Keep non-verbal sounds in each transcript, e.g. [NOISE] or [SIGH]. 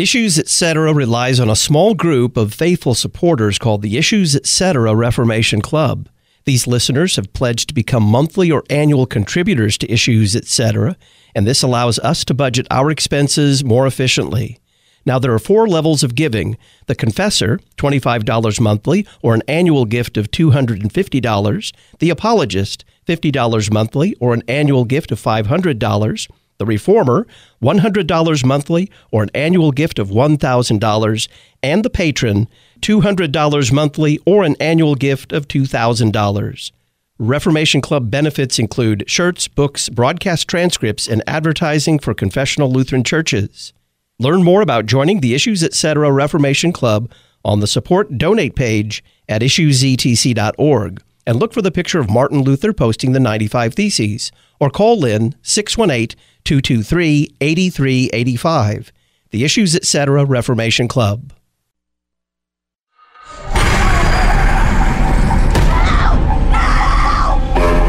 Issues Etc. relies on a small group of faithful supporters called the Issues Etc. Reformation Club. These listeners have pledged to become monthly or annual contributors to Issues Etc., and this allows us to budget our expenses more efficiently. Now, there are four levels of giving the confessor, $25 monthly, or an annual gift of $250, the apologist, $50 monthly, or an annual gift of $500, the reformer, $100 monthly, or an annual gift of $1,000, and the patron, $200 monthly, or an annual gift of $2,000. Reformation Club benefits include shirts, books, broadcast transcripts, and advertising for confessional Lutheran churches. Learn more about joining the Issues Etc. Reformation Club on the support donate page at issuesetc.org and look for the picture of Martin Luther posting the 95 Theses or call Lynn 618 223 8385. The Issues Etc. Reformation Club.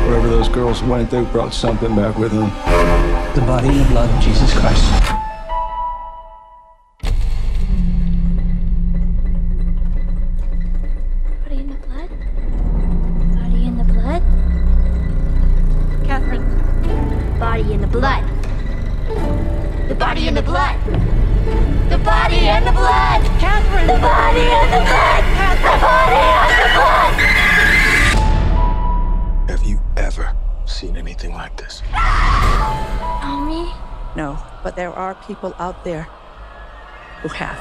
Wherever those girls went, they brought something back with them. The body and the blood of Jesus Christ. Anything like this? Mommy. No, but there are people out there who have.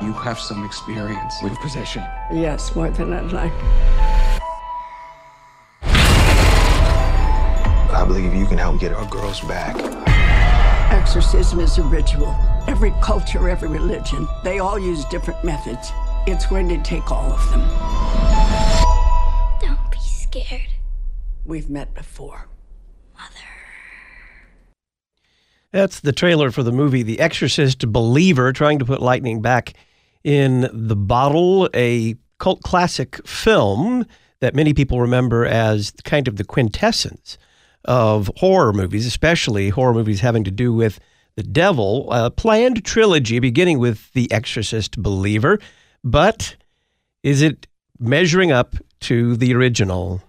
You have some experience with possession. Yes, more than I'd like. I believe you can help get our girls back. Exorcism is a ritual. Every culture, every religion, they all use different methods. It's going to take all of them. Don't be scared, We've met before. Mother. That's the trailer for the movie The Exorcist Believer, trying to put lightning back in the bottle, a cult classic film that many people remember as kind of the quintessence of horror movies, especially horror movies having to do with the devil. A planned trilogy beginning with The Exorcist Believer, but is it measuring up to the original?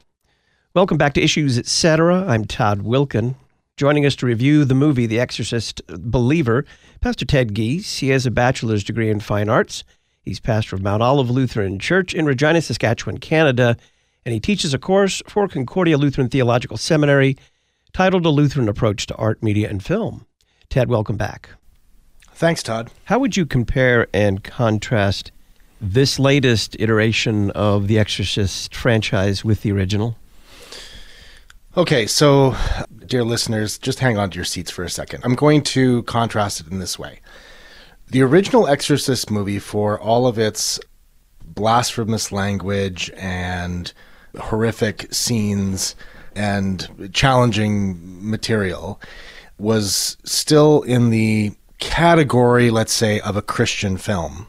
Welcome back to Issues Etc. I'm Todd Wilkin. Joining us to review the movie The Exorcist Believer, Pastor Ted Giese. He has a bachelor's degree in fine arts. He's pastor of Mount Olive Lutheran Church in Regina, Saskatchewan, Canada, and he teaches a course for Concordia Lutheran Theological Seminary titled A Lutheran Approach to Art, Media, and Film. Ted, welcome back. Thanks, Todd. How would you compare and contrast this latest iteration of the Exorcist franchise with the original? Okay, so, dear listeners, just hang on to your seats for a second. I'm going to contrast it in this way. The original Exorcist movie, for all of its blasphemous language and horrific scenes and challenging material, was still in the category, let's say, of a Christian film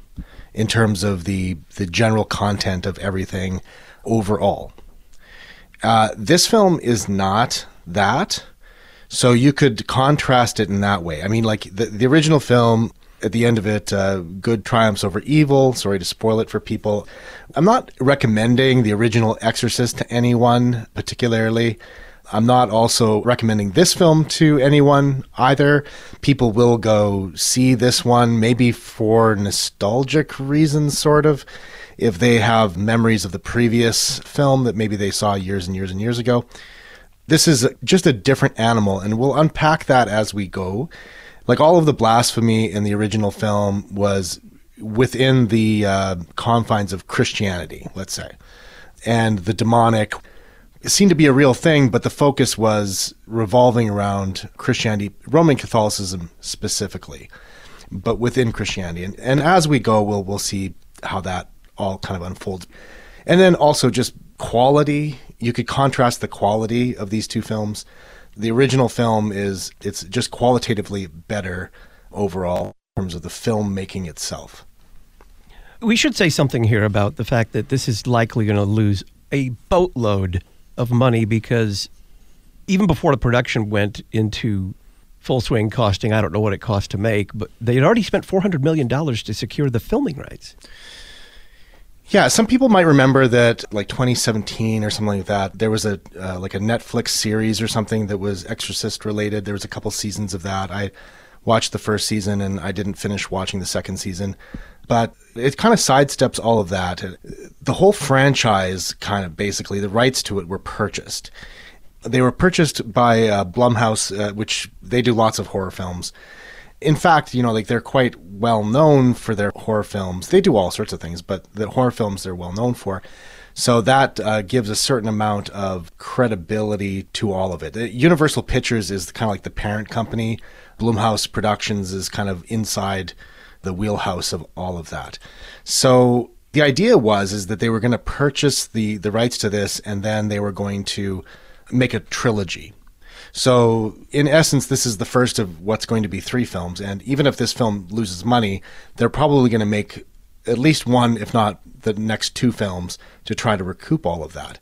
in terms of the, the general content of everything overall. Uh, this film is not that. So you could contrast it in that way. I mean, like the, the original film, at the end of it, uh, good triumphs over evil. Sorry to spoil it for people. I'm not recommending the original Exorcist to anyone particularly. I'm not also recommending this film to anyone either. People will go see this one maybe for nostalgic reasons, sort of if they have memories of the previous film that maybe they saw years and years and years ago. This is just a different animal, and we'll unpack that as we go. Like all of the blasphemy in the original film was within the uh, confines of Christianity, let's say. And the demonic seemed to be a real thing, but the focus was revolving around Christianity, Roman Catholicism specifically, but within Christianity. And, and as we go, we'll, we'll see how that all kind of unfolds. And then also just quality. You could contrast the quality of these two films. The original film is it's just qualitatively better overall in terms of the filmmaking itself. We should say something here about the fact that this is likely going to lose a boatload of money because even before the production went into full swing costing, I don't know what it cost to make, but they had already spent $400 million to secure the filming rights. Yeah, some people might remember that, like 2017 or something like that. There was a uh, like a Netflix series or something that was Exorcist related. There was a couple seasons of that. I watched the first season and I didn't finish watching the second season, but it kind of sidesteps all of that. The whole franchise, kind of basically, the rights to it were purchased. They were purchased by uh, Blumhouse, uh, which they do lots of horror films in fact, you know, like they're quite well known for their horror films. They do all sorts of things, but the horror films they're well known for. So that uh, gives a certain amount of credibility to all of it. Uh, Universal Pictures is kind of like the parent company. Blumhouse Productions is kind of inside the wheelhouse of all of that. So the idea was is that they were going to purchase the the rights to this, and then they were going to make a trilogy. So, in essence, this is the first of what's going to be three films. And even if this film loses money, they're probably going to make at least one, if not the next two films, to try to recoup all of that.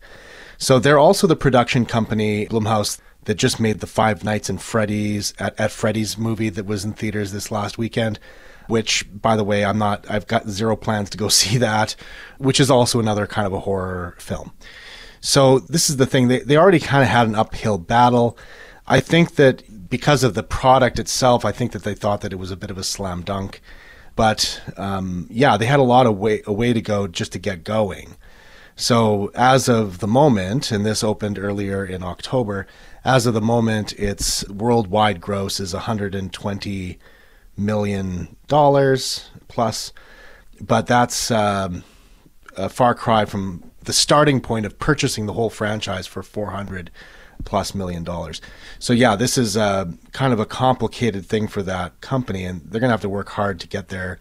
So, they're also the production company, Blumhouse, that just made the Five Nights in Freddy's at, at Freddy's movie that was in theaters this last weekend. Which, by the way, I'm not. I've got zero plans to go [LAUGHS] see that. Which is also another kind of a horror film. So this is the thing. They they already kind of had an uphill battle. I think that because of the product itself, I think that they thought that it was a bit of a slam dunk. But um, yeah, they had a lot of way a way to go just to get going. So as of the moment, and this opened earlier in October, as of the moment, its worldwide gross is 120 million dollars plus, but that's um, a far cry from the starting point of purchasing the whole franchise for 400 plus million dollars. So yeah, this is uh, kind of a complicated thing for that company, and they're going to have to work hard to get their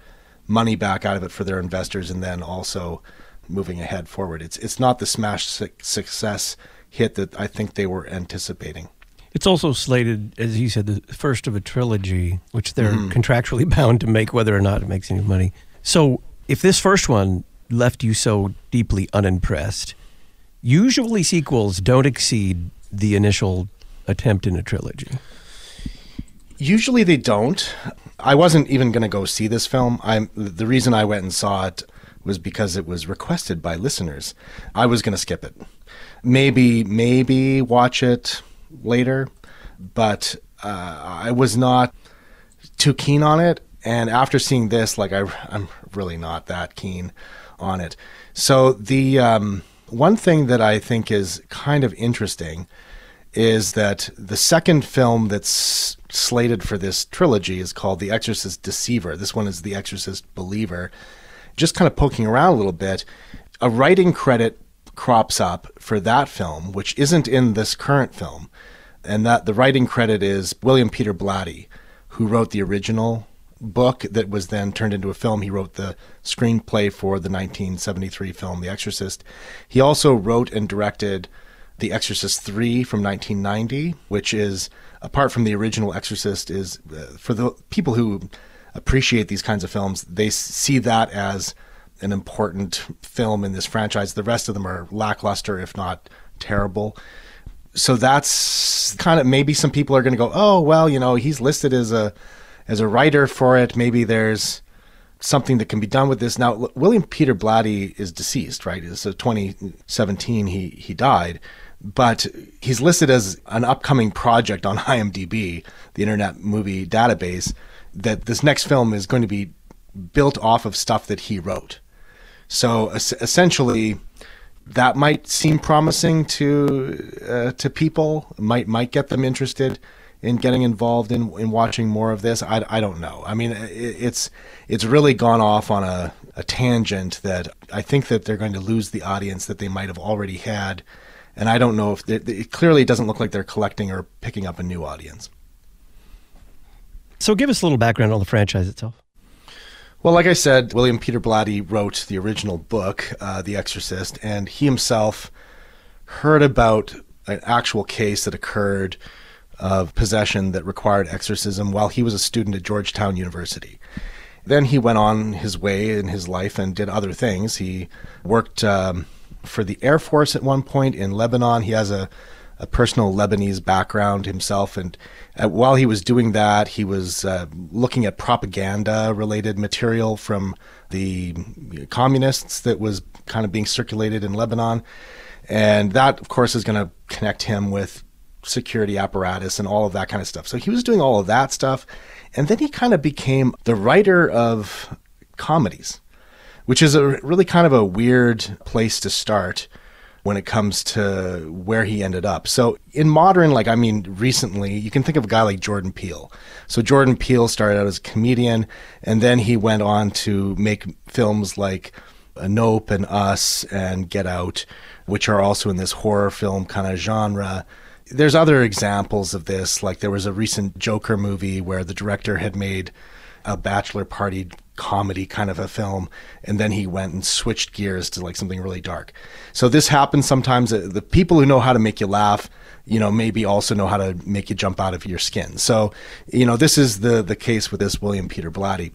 money back out of it for their investors, and then also moving ahead forward. It's it's not the smash su- success hit that I think they were anticipating. It's also slated, as you said, the first of a trilogy, which they're mm-hmm. contractually [LAUGHS] bound to make, whether or not it makes any money. So, if this first one left you so deeply unimpressed, usually sequels don't exceed the initial attempt in a trilogy? Usually they don't. I wasn't even going to go see this film. I'm the reason I went and saw it was because it was requested by listeners. I was going to skip it. Maybe maybe watch it later, but uh, I was not too keen on it. And after seeing this, like I, I'm really not that keen on it. So the um, one thing that I think is kind of interesting is that the second film that's slated for this trilogy is called The Exorcist Deceiver. This one is The Exorcist Believer. Just kind of poking around a little bit, a writing credit crops up for that film, which isn't in this current film. And that the writing credit is William Peter Blatty, who wrote the original book that was then turned into a film. He wrote the screenplay for the 1973 film The Exorcist. He also wrote and directed the Exorcist 3 from 1990, which is, apart from the original Exorcist, is uh, for the people who appreciate these kinds of films, they see that as an important film in this franchise. The rest of them are lackluster, if not terrible. So that's kind of maybe some people are going to go, oh well, you know, he's listed as a as a writer for it. Maybe there's something that can be done with this. Now, William Peter Blatty is deceased, right? So 2017 he he died but he's listed as an upcoming project on IMDb, the Internet Movie Database, that this next film is going to be built off of stuff that he wrote. So essentially, that might seem promising to uh, to people. Might might get them interested in getting involved in, in watching more of this. I, I don't know. I mean, it, it's it's really gone off on a, a tangent that I think that they're going to lose the audience that they might have already had and I don't know if it clearly doesn't look like they're collecting or picking up a new audience. So, give us a little background on the franchise itself. Well, like I said, William Peter Blatty wrote the original book, uh, The Exorcist, and he himself heard about an actual case that occurred of possession that required exorcism while he was a student at Georgetown University. Then he went on his way in his life and did other things. He worked um, for the Air Force at one point in Lebanon. He has a, a personal Lebanese background himself. And uh, while he was doing that, he was uh, looking at propaganda related material from the communists that was kind of being circulated in Lebanon. And that, of course, is going to connect him with security apparatus and all of that kind of stuff. So he was doing all of that stuff. And then he kind of became the writer of comedies, which is a really kind of a weird place to start when it comes to where he ended up. So in modern, like I mean, recently, you can think of a guy like Jordan Peele. So Jordan Peele started out as a comedian, and then he went on to make films like Nope and Us and Get Out, which are also in this horror film kind of genre. There's other examples of this, like there was a recent Joker movie where the director had made a bachelor party comedy kind of a film and then he went and switched gears to like something really dark. So this happens sometimes uh, the people who know how to make you laugh you know maybe also know how to make you jump out of your skin. So you know this is the the case with this william peter blatty.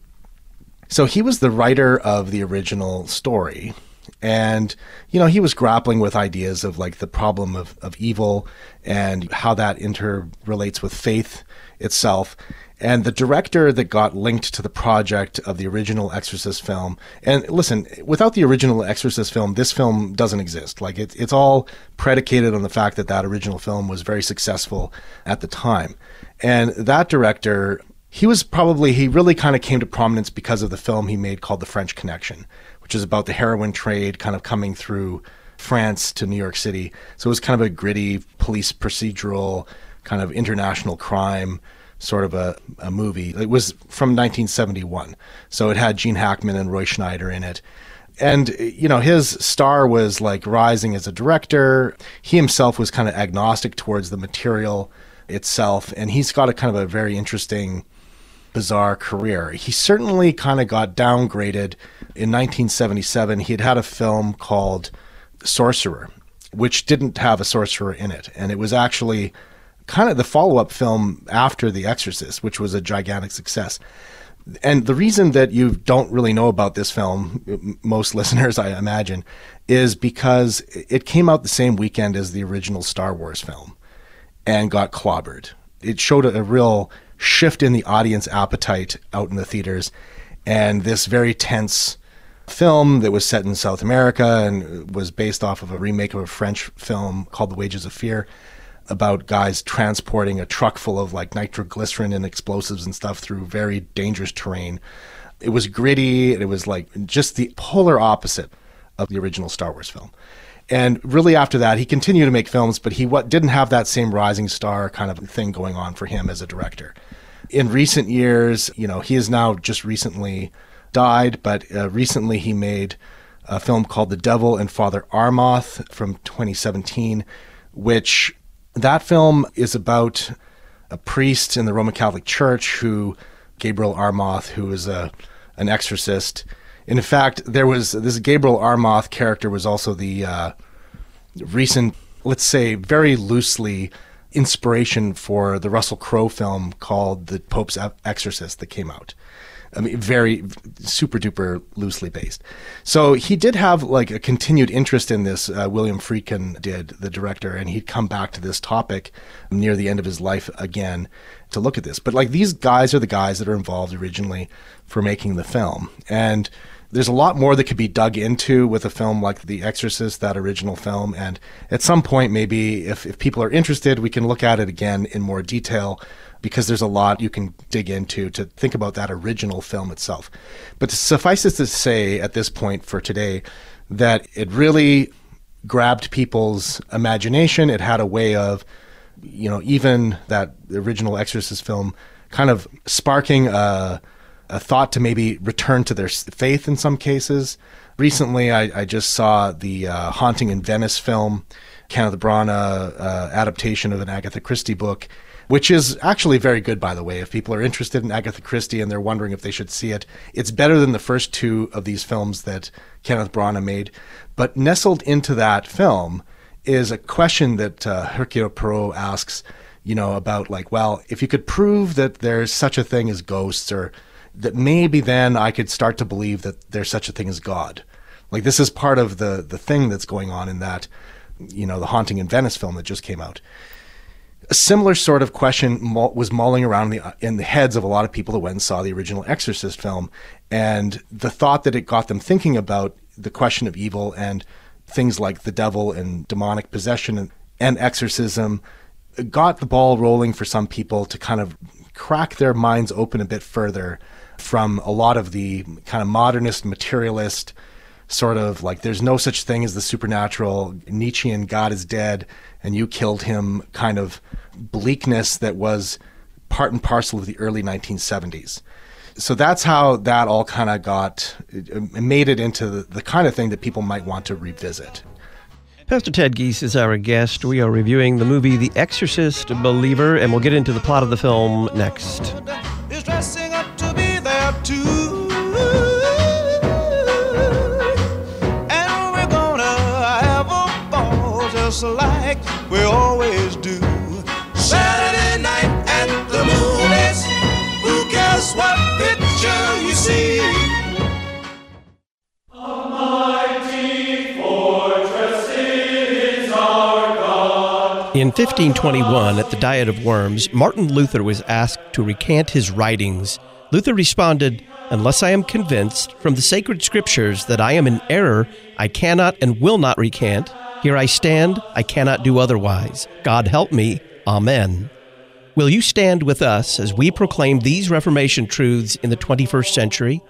So he was the writer of the original story and you know he was grappling with ideas of like the problem of, of evil and how that interrelates with faith itself and the director that got linked to the project of the original Exorcist film. And listen, without the original Exorcist film, this film doesn't exist. Like it, it's all predicated on the fact that that original film was very successful at the time. And that director, he was probably he really kind of came to prominence because of the film he made called The French Connection, which is about the heroin trade kind of coming through France to New York City. So it was kind of a gritty police procedural kind of international crime sort of a, a movie. It was from 1971, so it had Gene Hackman and Roy Scheider in it. And, you know, his star was like rising as a director. He himself was kind of agnostic towards the material itself, and he's got a kind of a very interesting, bizarre career. He certainly kind of got downgraded in 1977. He had had a film called Sorcerer, which didn't have a sorcerer in it, and it was actually kind of the follow up film after The Exorcist, which was a gigantic success. And the reason that you don't really know about this film, most [LAUGHS] listeners, I imagine, is because it came out the same weekend as the original Star Wars film and got clobbered. It showed a, a real shift in the audience appetite out in the theaters and this very tense film that was set in South America and was based off of a remake of a French film called The Wages of Fear about guys transporting a truck full of like nitroglycerin and explosives and stuff through very dangerous terrain. It was gritty. It was like just the polar opposite of the original Star Wars film. And really, after that, he continued to make films, but he what didn't have that same rising star kind of thing going on for him as a director. In recent years, you know, he has now just recently died, but uh, recently he made a film called The Devil and Father Amorth from 2017, which that film is about a priest in the Roman Catholic Church who, Gabriel Amorth, who is a an exorcist. In fact, there was this Gabriel Amorth character was also the uh, recent, let's say, very loosely inspiration for the Russell Crowe film called The Pope's Exorcist that came out. I mean, very super duper loosely based. So he did have like a continued interest in this. Uh, William Friedkin did, the director, and he'd come back to this topic near the end of his life again to look at this. But like these guys are the guys that are involved originally for making the film. And there's a lot more that could be dug into with a film like The Exorcist, that original film. And at some point, maybe if, if people are interested, we can look at it again in more detail because there's a lot you can dig into to think about that original film itself. But suffice it to say at this point for today that it really grabbed people's imagination. It had a way of, you know, even that original Exorcist film kind of sparking a, a thought to maybe return to their faith in some cases. Recently, I, I just saw the uh, Haunting in Venice film, Kenneth Branagh uh, adaptation of an Agatha Christie book which is actually very good, by the way. If people are interested in Agatha Christie and they're wondering if they should see it, it's better than the first two of these films that Kenneth Branagh made. But nestled into that film is a question that uh, Hercule Poirot asks, you know, about like, well, if you could prove that there's such a thing as ghosts, or that maybe then I could start to believe that there's such a thing as God. Like this is part of the the thing that's going on in that you know, the Haunting in Venice film that just came out. A similar sort of question was mulling around in the, in the heads of a lot of people that went and saw the original Exorcist film. And the thought that it got them thinking about the question of evil and things like the devil and demonic possession and, and exorcism uh, got the ball rolling for some people to kind of crack their minds open a bit further from a lot of the kind of modernist materialist sort of like there's no such thing as the supernatural Nietzschean God is dead and you killed him kind of bleakness that was part and parcel of the early 1970s. So that's how that all kind of got it made it into the, the kind of thing that people might want to revisit. Pastor Ted Giese is our guest. We are reviewing the movie The Exorcist Believer, and we'll get into the plot of the film next. Just like we always do. Saturday night at the movies. Who cares what picture you see? In 1521, at the Diet of Worms, Martin Luther was asked to recant his writings. Luther responded, Unless I am convinced from the sacred scriptures that I am in error, I cannot and will not recant. Here I stand, I cannot do otherwise. God help me. Amen. Will you stand with us as we proclaim these Reformation truths in the 21st century?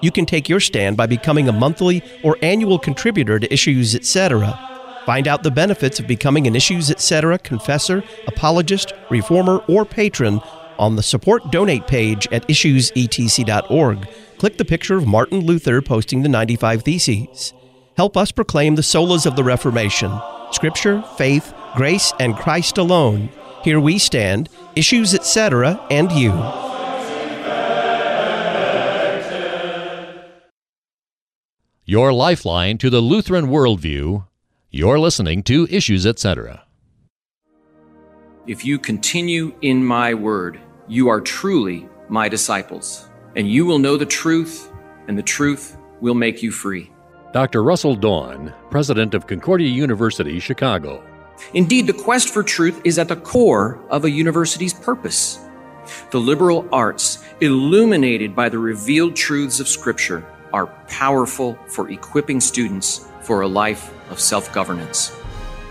You can take your stand by becoming a monthly or annual contributor to Issues Etc. Find out the benefits of becoming an Issues Etc. confessor, apologist, reformer, or patron on the support donate page at issuesetc.org. Click the picture of Martin Luther posting the 95 Theses. Help us proclaim the solas of the Reformation Scripture, faith, grace, and Christ alone. Here we stand, Issues Etc., and you. Your lifeline to the Lutheran worldview. You're listening to Issues Etc. If you continue in my word, you are truly my disciples, and you will know the truth, and the truth will make you free. Dr. Russell Dawn, president of Concordia University, Chicago. Indeed, the quest for truth is at the core of a university's purpose. The liberal arts, illuminated by the revealed truths of Scripture, are powerful for equipping students for a life of self governance.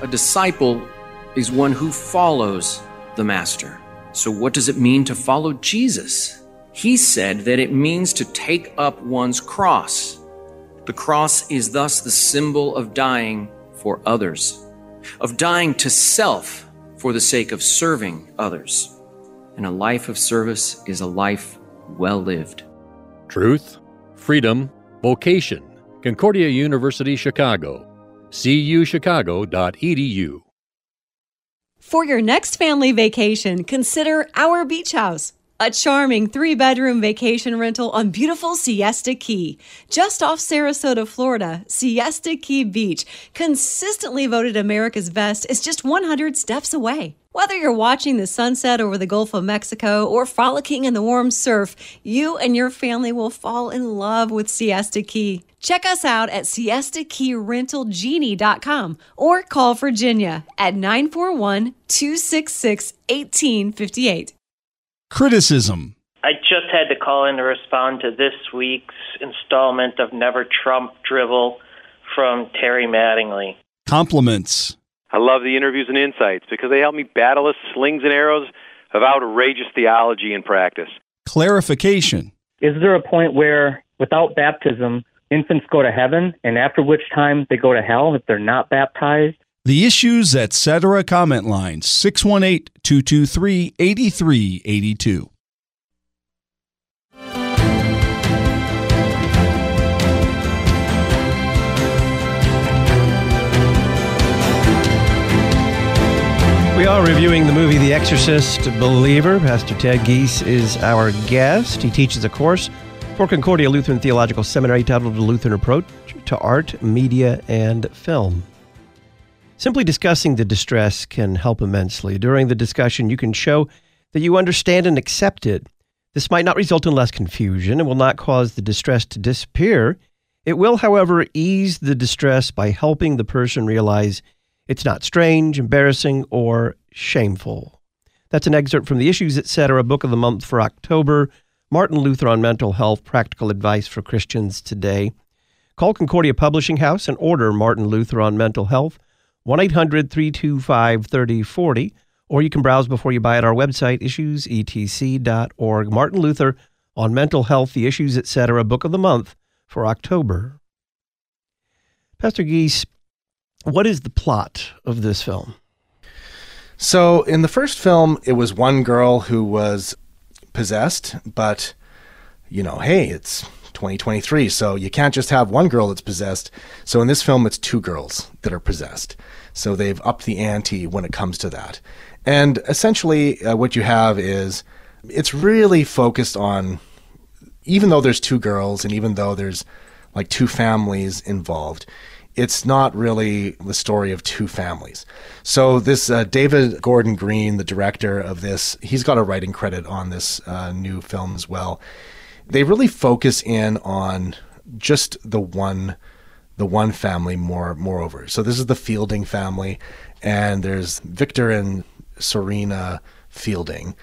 A disciple is one who follows the Master. So, what does it mean to follow Jesus? He said that it means to take up one's cross. The cross is thus the symbol of dying for others, of dying to self for the sake of serving others. And a life of service is a life well lived. Truth, freedom, vocation. Concordia University, Chicago. cuchicago.edu. For your next family vacation, consider our beach house. A charming three bedroom vacation rental on beautiful Siesta Key. Just off Sarasota, Florida, Siesta Key Beach, consistently voted America's best, is just 100 steps away. Whether you're watching the sunset over the Gulf of Mexico or frolicking in the warm surf, you and your family will fall in love with Siesta Key. Check us out at siestakeyrentalgenie.com or call Virginia at 941 266 1858. Criticism. I just had to call in to respond to this week's installment of Never Trump Drivel from Terry Mattingly. Compliments. I love the interviews and insights because they help me battle the slings and arrows of outrageous theology and practice. Clarification. Is there a point where, without baptism, infants go to heaven, and after which time they go to hell if they're not baptized? The Issues Etc. comment line 618 223 8382. We are reviewing the movie The Exorcist Believer. Pastor Ted Giese is our guest. He teaches a course for Concordia Lutheran Theological Seminary titled The Lutheran Approach to Art, Media, and Film. Simply discussing the distress can help immensely. During the discussion, you can show that you understand and accept it. This might not result in less confusion and will not cause the distress to disappear. It will, however, ease the distress by helping the person realize It's not strange, embarrassing, or shameful. That's an excerpt from the Issues Etc. Book of the Month for October. Martin Luther on Mental Health Practical Advice for Christians Today. Call Concordia Publishing House and order Martin Luther on Mental Health, 1 800 325 3040, or you can browse before you buy at our website, issuesetc.org. Martin Luther on Mental Health, the Issues Etc. Book of the Month for October. Pastor Giese, what is the plot of this film? So, in the first film, it was one girl who was possessed, but, you know, hey, it's 2023, so you can't just have one girl that's possessed. So, in this film, it's two girls that are possessed. So, they've upped the ante when it comes to that. And essentially, uh, what you have is it's really focused on, even though there's two girls and even though there's like two families involved, it's not really the story of two families. So this uh, David Gordon Green, the director of this, he's got a writing credit on this uh, new film as well. They really focus in on just the one, the one family more. Moreover, so this is the Fielding family, and there's Victor and Serena Fielding.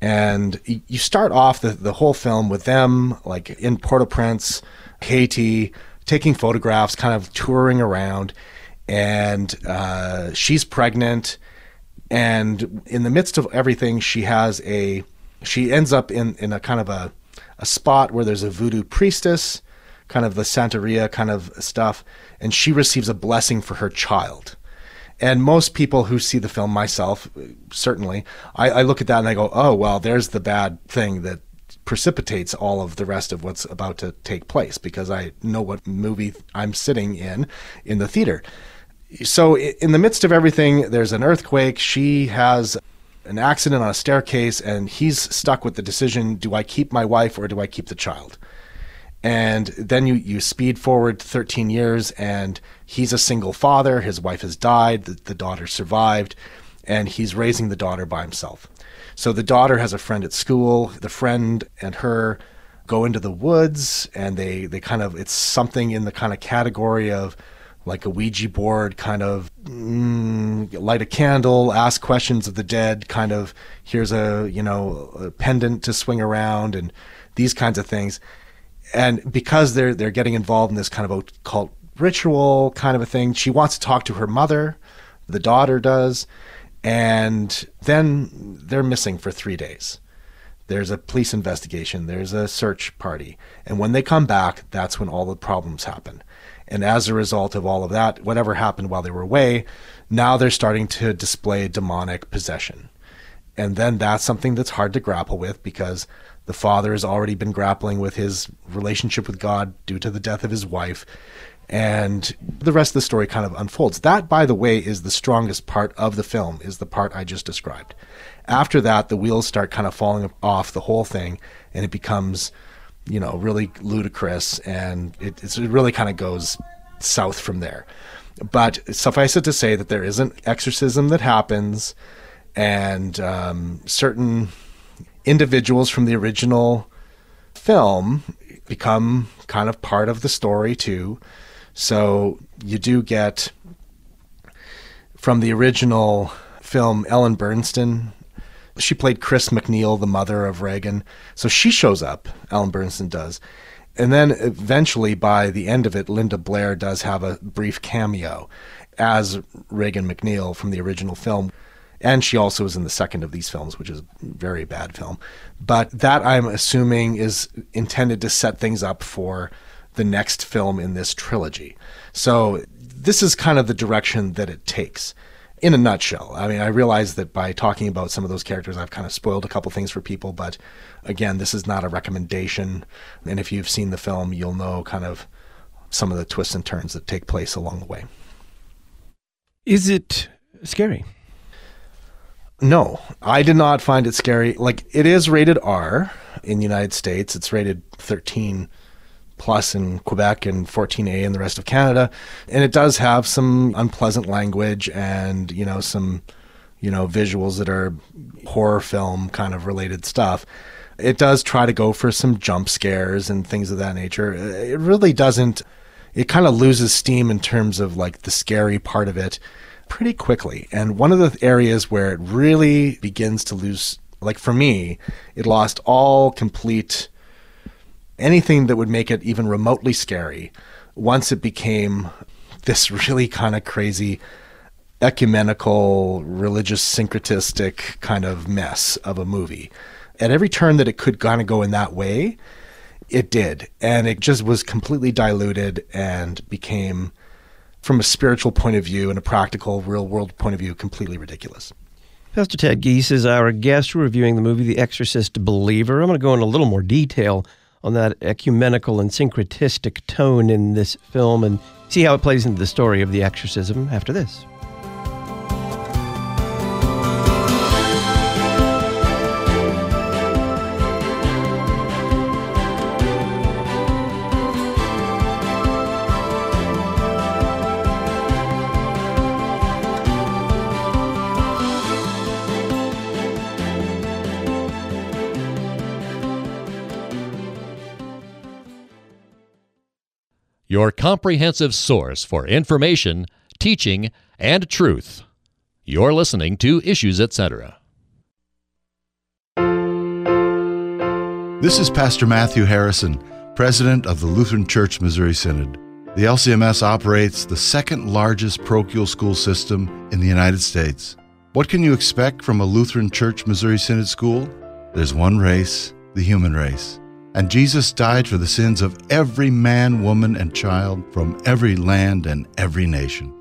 And you start off the, the whole film with them like in Port-au-Prince, Haiti, taking photographs, kind of touring around, and uh, she's pregnant. And in the midst of everything, she has a she ends up in in a kind of a a spot where there's a voodoo priestess, kind of the Santeria kind of stuff, and she receives a blessing for her child. And most people who see the film, myself certainly, I, I look at that and I go, oh well, there's the bad thing that precipitates all of the rest of what's about to take place because I know what movie I'm sitting in in the theater. So, in the midst of everything, there's an earthquake. She has an accident on a staircase, and he's stuck with the decision do I keep my wife or do I keep the child? And then you, you speed forward 13 years, and he's a single father. His wife has died, the, the daughter survived, and he's raising the daughter by himself. So the daughter has a friend at school. The friend and her go into the woods and they, they kind of, it's something in the kind of category of like a Ouija board, kind of mm, light a candle, ask questions of the dead, kind of here's a, you know, a pendant to swing around and these kinds of things. And because they're, they're getting involved in this kind of occult ritual kind of a thing, she wants to talk to her mother. The daughter does and then they're missing for three days. There's a police investigation, there's a search party. And when they come back, that's when all the problems happen. And as a result of all of that, whatever happened while they were away, now they're starting to display demonic possession. And then that's something that's hard to grapple with because the father has already been grappling with his relationship with God due to the death of his wife and the rest of the story kind of unfolds. That, by the way, is the strongest part of the film, is the part I just described. After that, the wheels start kind of falling off the whole thing, and it becomes, you know, really ludicrous, and it, it really kind of goes south from there. But suffice it to say that there is an exorcism that happens, and um, certain individuals from the original film become kind of part of the story too. So you do get from the original film Ellen Burstyn. She played Chris MacNeil, the mother of Regan. So she shows up, Ellen Burstyn does. And then eventually, by the end of it, Linda Blair does have a brief cameo as Regan MacNeil from the original film. And she also is in the second of these films, which is a very bad film. But that I'm assuming is intended to set things up for the next film in this trilogy. So this is kind of the direction that it takes in a nutshell. I mean, I realize that by talking about some of those characters, I've kind of spoiled a couple things for people, but again, this is not a recommendation. And if you've seen the film, you'll know kind of some of the twists and turns that take place along the way. Is it scary? No, I did not find it scary. Like, it is rated R in the United States, it's rated 13 plus in Quebec and 14A in the rest of Canada. And it does have some unpleasant language and, you know, some, you know, visuals that are horror film kind of related stuff. It does try to go for some jump scares and things of that nature. It really doesn't, it kind of loses steam in terms of like the scary part of it. pretty quickly. And one of the areas where it really begins to lose, like for me, it lost all complete anything that would make it even remotely scary once it became this really kind of crazy ecumenical, religious, syncretistic kind of mess of a movie. At every turn that it could kind of go in that way, it did. And it just was completely diluted and became, from a spiritual point of view and a practical, real world point of view, completely ridiculous. Pastor Ted Giese is our guest reviewing the movie The Exorcist Believer. I'm going to go in a little more detail on that ecumenical and syncretistic tone in this film and see how it plays into the story of the exorcism after this. Your comprehensive source for information, teaching, and truth. You're listening to Issues Etc. This is Pastor Matthew Harrison, President of the Lutheran Church Missouri Synod. The LCMS operates the second largest parochial school system in the United States. What can you expect from a Lutheran Church Missouri Synod school? There's one race, the human race. And Jesus died for the sins of every man, woman, and child from every land and every nation.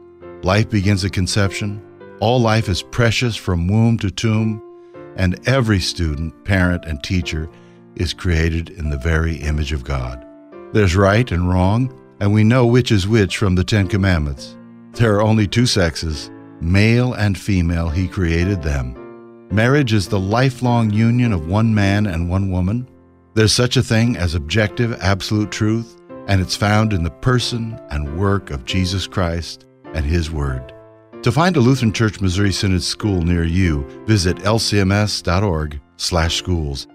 Life begins at conception. All life is precious from womb to tomb, and every student, parent, and teacher is created in the very image of God. There's right and wrong, and we know which is which from the Ten Commandments. There are only two sexes, male and female, He created them. Marriage is the lifelong union of one man and one woman. There's such a thing as objective, absolute truth, and it's found in the person and work of Jesus Christ and His Word. To find a Lutheran Church Missouri Synod school near you, visit lcms.org/schools.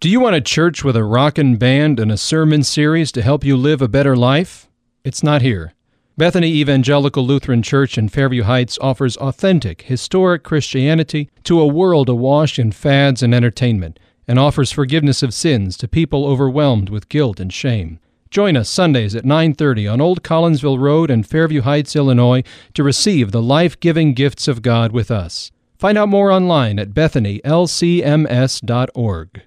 Do you want a church with a rockin' band and a sermon series to help you live a better life? It's not here. Bethany Evangelical Lutheran Church in Fairview Heights offers authentic, historic Christianity to a world awash in fads and entertainment, and offers forgiveness of sins to people overwhelmed with guilt and shame. Join us Sundays at 9:30 on Old Collinsville Road in Fairview Heights, Illinois, to receive the life-giving gifts of God with us. Find out more online at bethanylcms.org.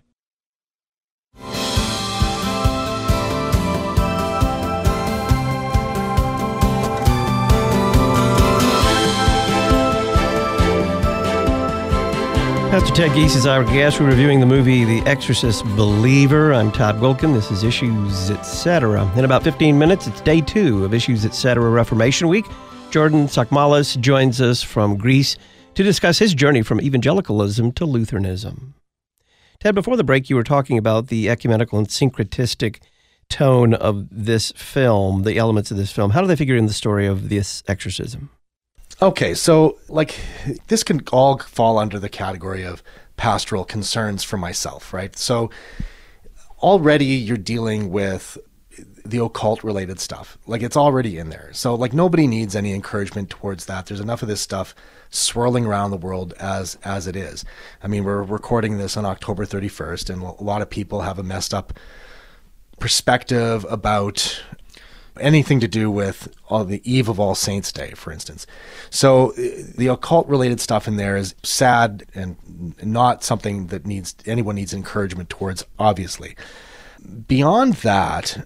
Pastor Ted Giese is our guest. We're reviewing the movie The Exorcist Believer. I'm Todd Wilkin. This is Issues Etc. In about 15 minutes, it's day two of Issues Etc. Reformation Week. Jordan Tsakmalis joins us from Greece to discuss his journey from evangelicalism to Lutheranism. Ted, before the break, you were talking about the ecumenical and syncretistic tone of this film, the elements of this film. How do they figure in the story of this exorcism? Okay, so like this can all fall under the category of pastoral concerns for myself, right? So already you're dealing with the occult related stuff. Like it's already in there. So like nobody needs any encouragement towards that. There's enough of this stuff swirling around the world as as it is. I mean, we're recording this on October 31st and a lot of people have a messed up perspective about anything to do with the eve of all saints day for instance. So the occult related stuff in there is sad and not something that needs anyone needs encouragement towards obviously. Beyond that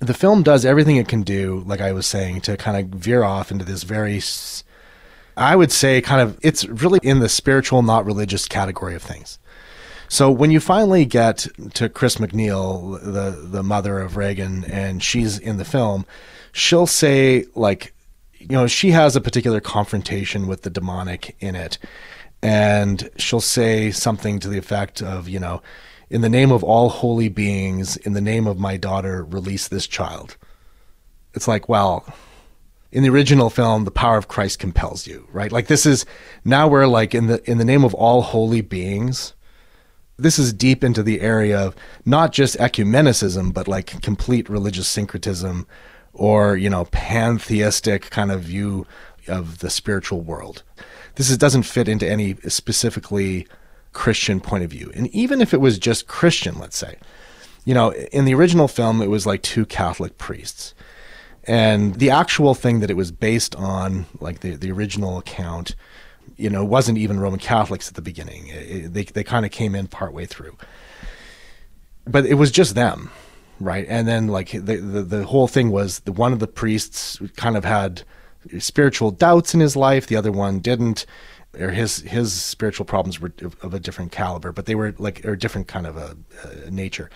the film does everything it can do like i was saying to kind of veer off into this very i would say kind of it's really in the spiritual not religious category of things so when you finally get to Chris MacNeil, the the mother of Regan, and she's in the film, she'll say like, you know, she has a particular confrontation with the demonic in it, and she'll say something to the effect of, you know, in the name of all holy beings, in the name of my daughter, release this child. It's like, well, in the original film, the power of Christ compels you, right? Like this is now we're like in the in the name of all holy beings this is deep into the area of not just ecumenicism, but like complete religious syncretism or, you know, pantheistic kind of view of the spiritual world. This is, doesn't fit into any specifically Christian point of view. And even if it was just Christian, let's say, you know, in the original film, it was like two Catholic priests. And the actual thing that it was based on, like the, the original account, you know, wasn't even Roman Catholics at the beginning. It, they they kind of came in partway through. But it was just them, right? And then like the, the the whole thing was the one of the priests kind of had spiritual doubts in his life, the other one didn't. Or his his spiritual problems were of a different caliber, but they were like or different kind of a, a nature.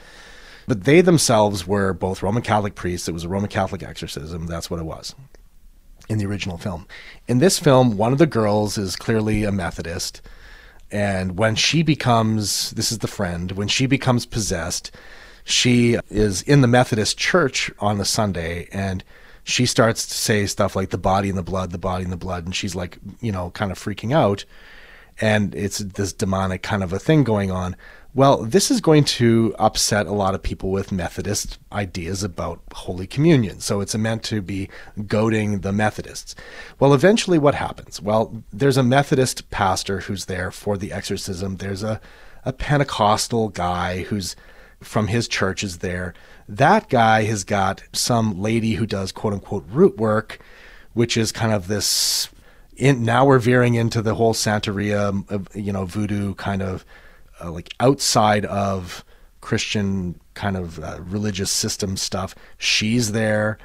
But they themselves were both Roman Catholic priests. It was a Roman Catholic exorcism. That's what it was in the original film. In this film, one of the girls is clearly a Methodist. And when she becomes, this is the friend, when she becomes possessed, she is in the Methodist church on a Sunday and she starts to say stuff like the body and the blood, the body and the blood. And she's like, you know, kind of freaking out. And it's this demonic kind of a thing going on. Well, this is going to upset a lot of people with Methodist ideas about Holy Communion. So it's meant to be goading the Methodists. Well, eventually, what happens? Well, there's a Methodist pastor who's there for the exorcism. There's a, a Pentecostal guy who's from his church is there. That guy has got some lady who does quote unquote root work, which is kind of this. In, now we're veering into the whole Santeria, you know, voodoo kind of uh, like outside of Christian kind of uh, religious system stuff. She's there.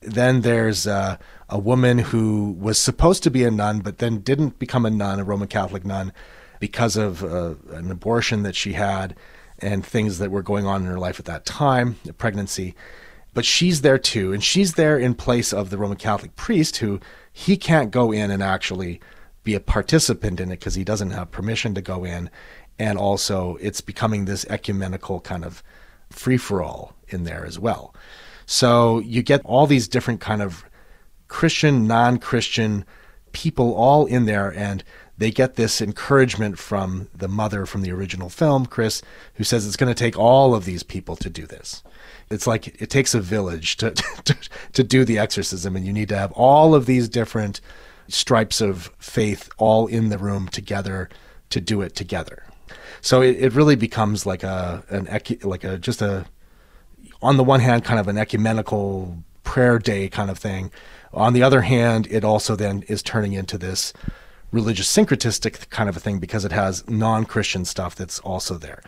Then there's uh, a woman who was supposed to be a nun, but then didn't become a nun, a Roman Catholic nun, because of uh, an abortion that she had and things that were going on in her life at that time, pregnancy. But she's there too, and she's there in place of the Roman Catholic priest who he can't go in and actually be a participant in it because he doesn't have permission to go in and also it's becoming this ecumenical kind of free for all in there as well. So you get all these different kind of Christian, non-Christian people all in there and they get this encouragement from the mother from the original film, Chris, who says it's going to take all of these people to do this. It's like it takes a village [LAUGHS] to, to, to do the exorcism, and you need to have all of these different stripes of faith all in the room together to do it together. So it, it really becomes like a an like a just a on the one hand kind of an ecumenical prayer day kind of thing. On the other hand, it also then is turning into this religious syncretistic kind of a thing because it has non-Christian stuff that's also there.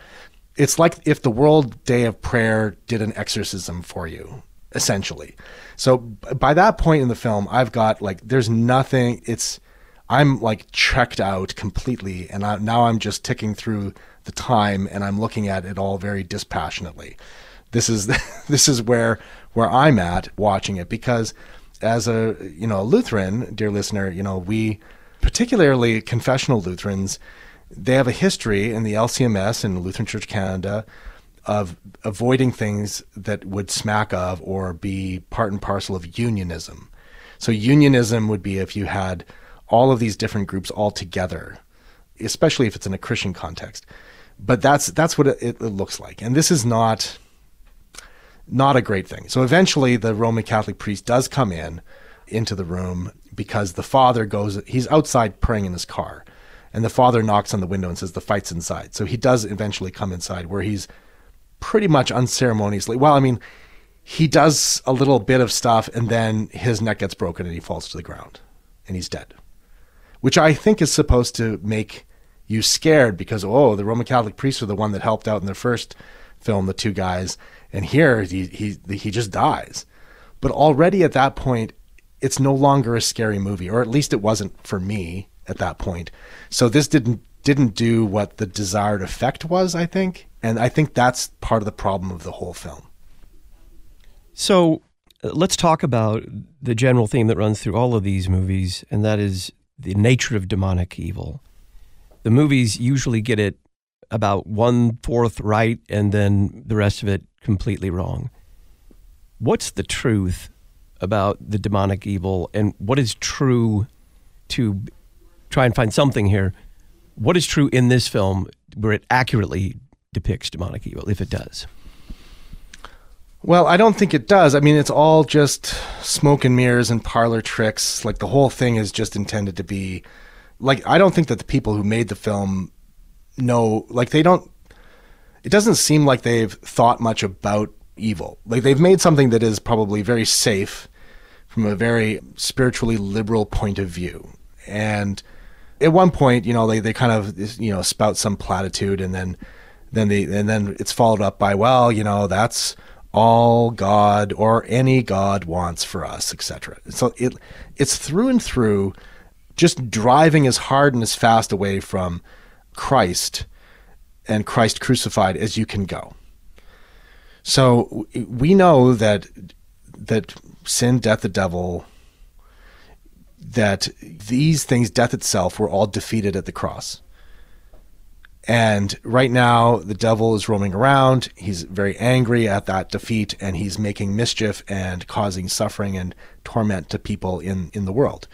It's like if the World Day of Prayer did an exorcism for you, essentially. So by that point in the film, I've got like there's nothing. It's I'm like checked out completely, and I, now I'm just ticking through the time, and I'm looking at it all very dispassionately. This is [LAUGHS] this is where where I'm at watching it because as a you know a Lutheran, dear listener, you know we particularly confessional Lutherans, they have a history in the LCMS and Lutheran Church Canada of avoiding things that would smack of or be part and parcel of unionism. So unionism would be if you had all of these different groups all together, especially if it's in a Christian context. But that's that's what it, it looks like, and this is not not a great thing. So eventually, the Roman Catholic priest does come in into the room because the father goes. He's outside praying in his car, and the father knocks on the window and says the fight's inside. So he does eventually come inside, where he's pretty much unceremoniously. Well, I mean, he does a little bit of stuff, and then his neck gets broken and he falls to the ground, and he's dead which I think is supposed to make you scared because oh, the Roman Catholic priests are the one that helped out in the first film, the two guys, and here he he he just dies. But already at that point, it's no longer a scary movie, or at least it wasn't for me at that point. So this didn't didn't do what the desired effect was, I think, and I think that's part of the problem of the whole film. So uh, let's talk about the general theme that runs through all of these movies, and that is the nature of demonic evil. The movies usually get it about one fourth right and then the rest of it completely wrong. What's the truth about the demonic evil and what is true to try and find something here? What is true in this film where it accurately depicts demonic evil, if it does? Well, I don't think it does. I mean, it's all just smoke and mirrors and parlor tricks. Like the whole thing is just intended to be like I don't think that the people who made the film know like they don't it doesn't seem like they've thought much about evil. Like they've made something that is probably very safe from a very spiritually liberal point of view. And at one point, you know, they, they kind of you know spout some platitude and then then they and then it's followed up by, well, you know, that's all God or any God wants for us, etc. So it it's through and through just driving as hard and as fast away from Christ and Christ crucified as you can go. So we know that that sin, death, the devil, that these things, death itself, were all defeated at the cross. And right now, the devil is roaming around. He's very angry at that defeat, and he's making mischief and causing suffering and torment to people in, in the world.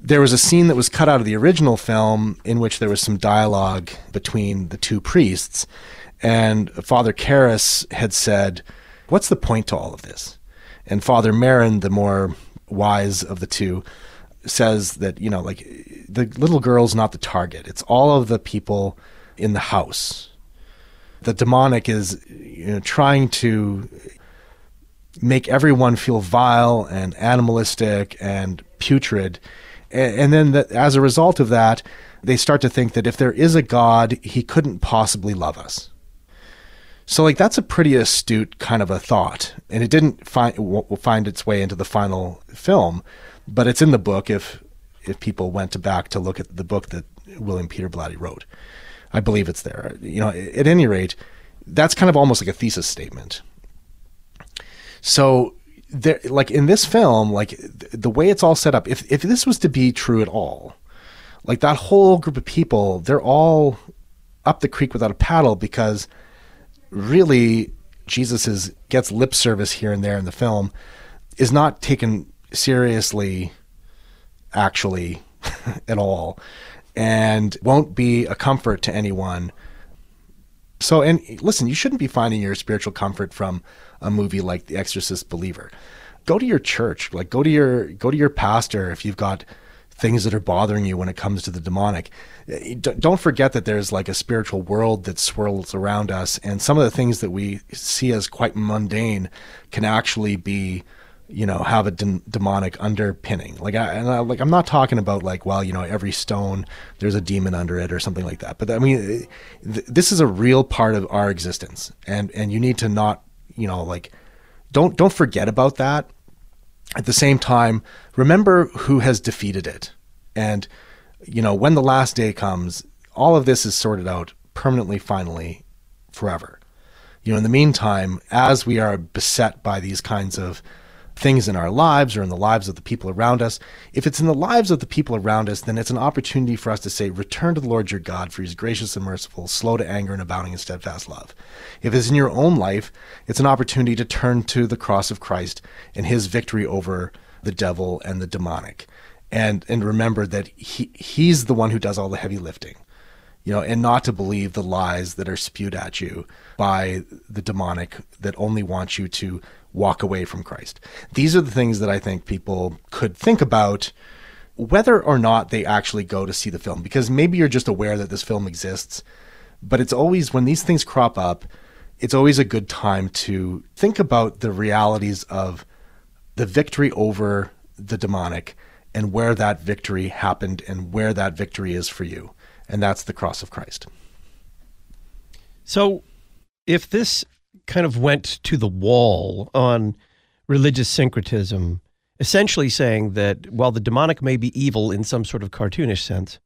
There was a scene that was cut out of the original film in which there was some dialogue between the two priests, and Father Karras had said, What's the point to all of this? And Father Merrin, the more wise of the two, says that, you know, like the little girl's not the target. It's all of the people in the house. The demonic is you know, trying to make everyone feel vile and animalistic and putrid. And, then the, as a result of that, they start to think that if there is a God, he couldn't possibly love us. So like that's a pretty astute kind of a thought, and it didn't find find its way into the final film, but it's in the book if if people went back to look at the book that William Peter Blatty wrote. I believe it's there. You know, at any rate, that's kind of almost like a thesis statement. So there like in this film, like the way it's all set up, if if this was to be true at all, like that whole group of people, they're all up the creek without a paddle because really Jesus is gets lip service here and there in the film is not taken seriously actually [LAUGHS] at all and won't be a comfort to anyone. So and listen, you shouldn't be finding your spiritual comfort from a movie like The Exorcist Believer. Go to your church, like go to your go to your pastor if you've got things that are bothering you when it comes to the demonic. Don't forget that there's like a spiritual world that swirls around us, and some of the things that we see as quite mundane can actually be you know have a de- demonic underpinning like I, and I, like I'm not talking about like well you know every stone there's a demon under it or something like that but I mean eh, th- this is a real part of our existence and and you need to not you know like don't don't forget about that at the same time, remember who has defeated it. And, you know, when the last day comes, all of this is sorted out permanently, finally, forever. You know, in the meantime, as we are beset by these kinds of things in our lives or in the lives of the people around us. If it's in the lives of the people around us, then it's an opportunity for us to say, Return to the Lord your God, for he is gracious and merciful, slow to anger and abounding in steadfast love. If it's in your own life, it's an opportunity to turn to the cross of Christ and his victory over the devil and the demonic. And and remember that he he's the one who does all the heavy lifting you know, and not to believe the lies that are spewed at you by the demonic that only wants you to walk away from Christ. These are the things that I think people could think about whether or not they actually go to see the film because maybe you're just aware that this film exists, but it's always when these things crop up, it's always a good time to think about the realities of the victory over the demonic and where that victory happened and where that victory is for you. And that's the cross of Christ. So if this kind of went to the wall on religious syncretism, essentially saying that while the demonic may be evil in some sort of cartoonish sense,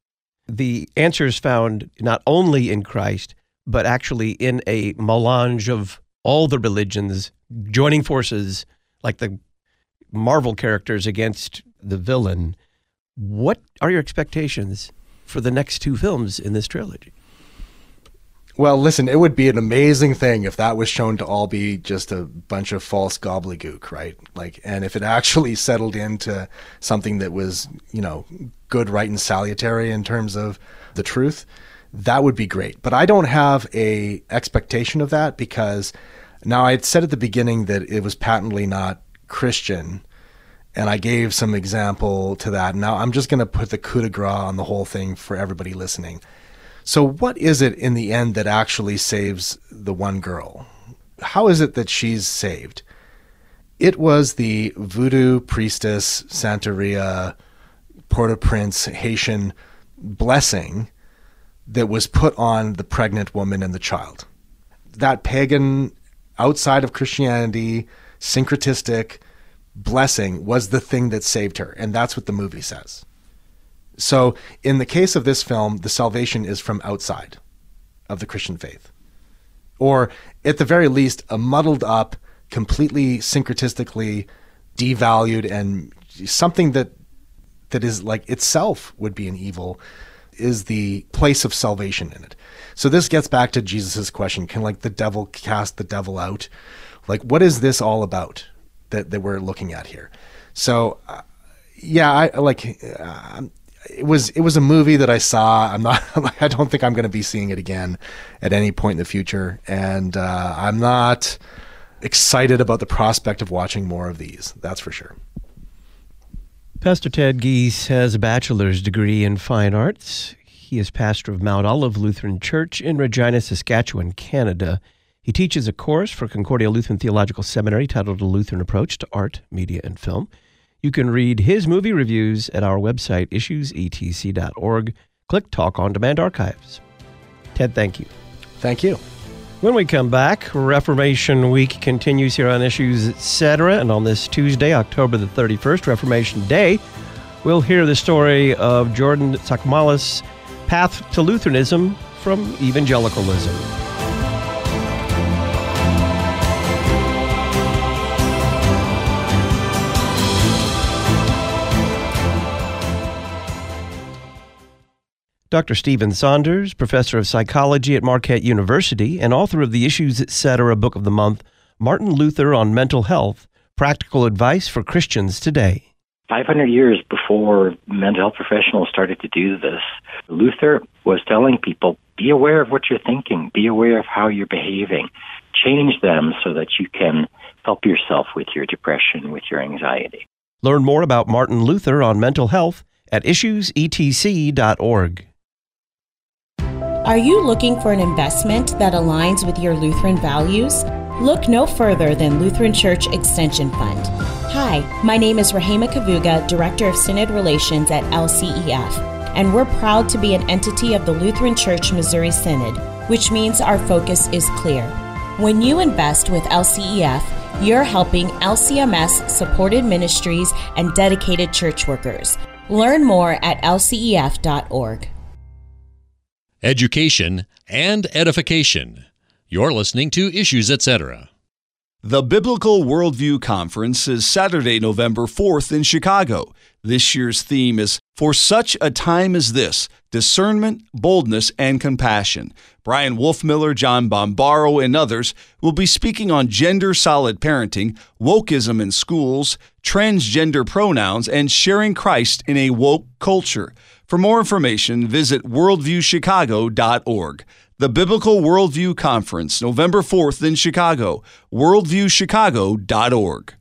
the answer is found not only in Christ, but actually in a melange of all the religions joining forces, like the Marvel characters against the villain. What are your expectations for the next two films in this trilogy? Well, listen, it would be an amazing thing if that was shown to all be just a bunch of false gobbledygook, right? Like, and if it actually [LAUGHS] settled into something that was, you know, good, right, and salutary in terms of the truth, that would be great. But I don't have a expectation of that because Now, I had said at the beginning that it was patently not Christian, and I gave some example to that. Now, I'm just going to put the coup de grace on the whole thing for everybody listening. So, what is it in the end that actually saves the one girl? How is it that she's saved? It was the voodoo priestess Santeria Port-au-Prince Haitian blessing that was put on the pregnant woman and the child. That pagan, outside of Christianity, syncretistic blessing was the thing that saved her. And that's what the movie says. So, in the case of this film, the salvation is from outside of the Christian faith. Or, at the very least, a muddled up, completely syncretistically devalued and something that that is like itself would be an evil is the place of salvation in it. So this gets back to Jesus's question, can like the devil cast the devil out? Like what is this all about that that we're looking at here? So uh, yeah, I like uh, it was it was a movie that I saw. I'm not [LAUGHS] I don't think I'm going to be seeing it again at any point in the future and uh, I'm not excited about the prospect of watching more of these. That's for sure. Pastor Ted Giese has a bachelor's degree in fine arts. He is pastor of Mount Olive Lutheran Church in Regina, Saskatchewan, Canada. He teaches a course for Concordia Lutheran Theological Seminary titled A Lutheran Approach to Art, Media, and Film. You can read his movie reviews at our website, issuesetc.org. Click Talk on Demand Archives. Ted, thank you. Thank you. When we come back, Reformation Week continues here on Issues Etc. And on this Tuesday, October the 31st, Reformation Day, we'll hear the story of Jordan Tsakmalis' path to Lutheranism from evangelicalism. Dr. Stephen Saunders, professor of psychology at Marquette University and author of the Issues Etc. book of the month, Martin Luther on Mental Health Practical Advice for Christians Today. 500 years before mental health professionals started to do this, Luther was telling people be aware of what you're thinking, be aware of how you're behaving, change them so that you can help yourself with your depression, with your anxiety. Learn more about Martin Luther on mental health at issuesetc.org. Are you looking for an investment that aligns with your Lutheran values? Look no further than Lutheran Church Extension Fund. Hi, my name is Rahema Kavuga, Director of Synod Relations at LCEF, and we're proud to be an entity of the Lutheran Church Missouri Synod, which means our focus is clear. When you invest with LCEF, you're helping LCMS supported ministries and dedicated church workers. Learn more at lcef.org education, and edification. You're listening to Issues Etc. The Biblical Worldview Conference is Saturday, November 4th in Chicago. This year's theme is For Such a Time as This Discernment, Boldness, and Compassion. Bryan Wolfmueller, John Bombaro, and others will be speaking on gender solid parenting, wokeism in schools, transgender pronouns, and sharing Christ in a woke culture. For more information, visit worldviewchicago.org. The Biblical Worldview Conference, November 4th in Chicago, worldviewchicago.org.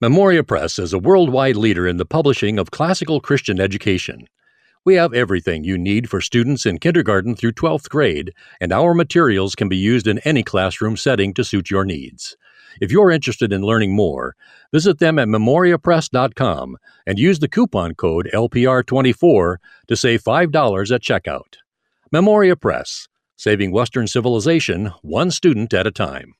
Memoria Press is a worldwide leader in the publishing of classical Christian education. We have everything you need for students in kindergarten through 12th grade, and our materials can be used in any classroom setting to suit your needs. If you're interested in learning more, visit them at memoriapress.com and use the coupon code LPR24 to save $5 at checkout. Memoria Press, saving Western civilization one student at a time.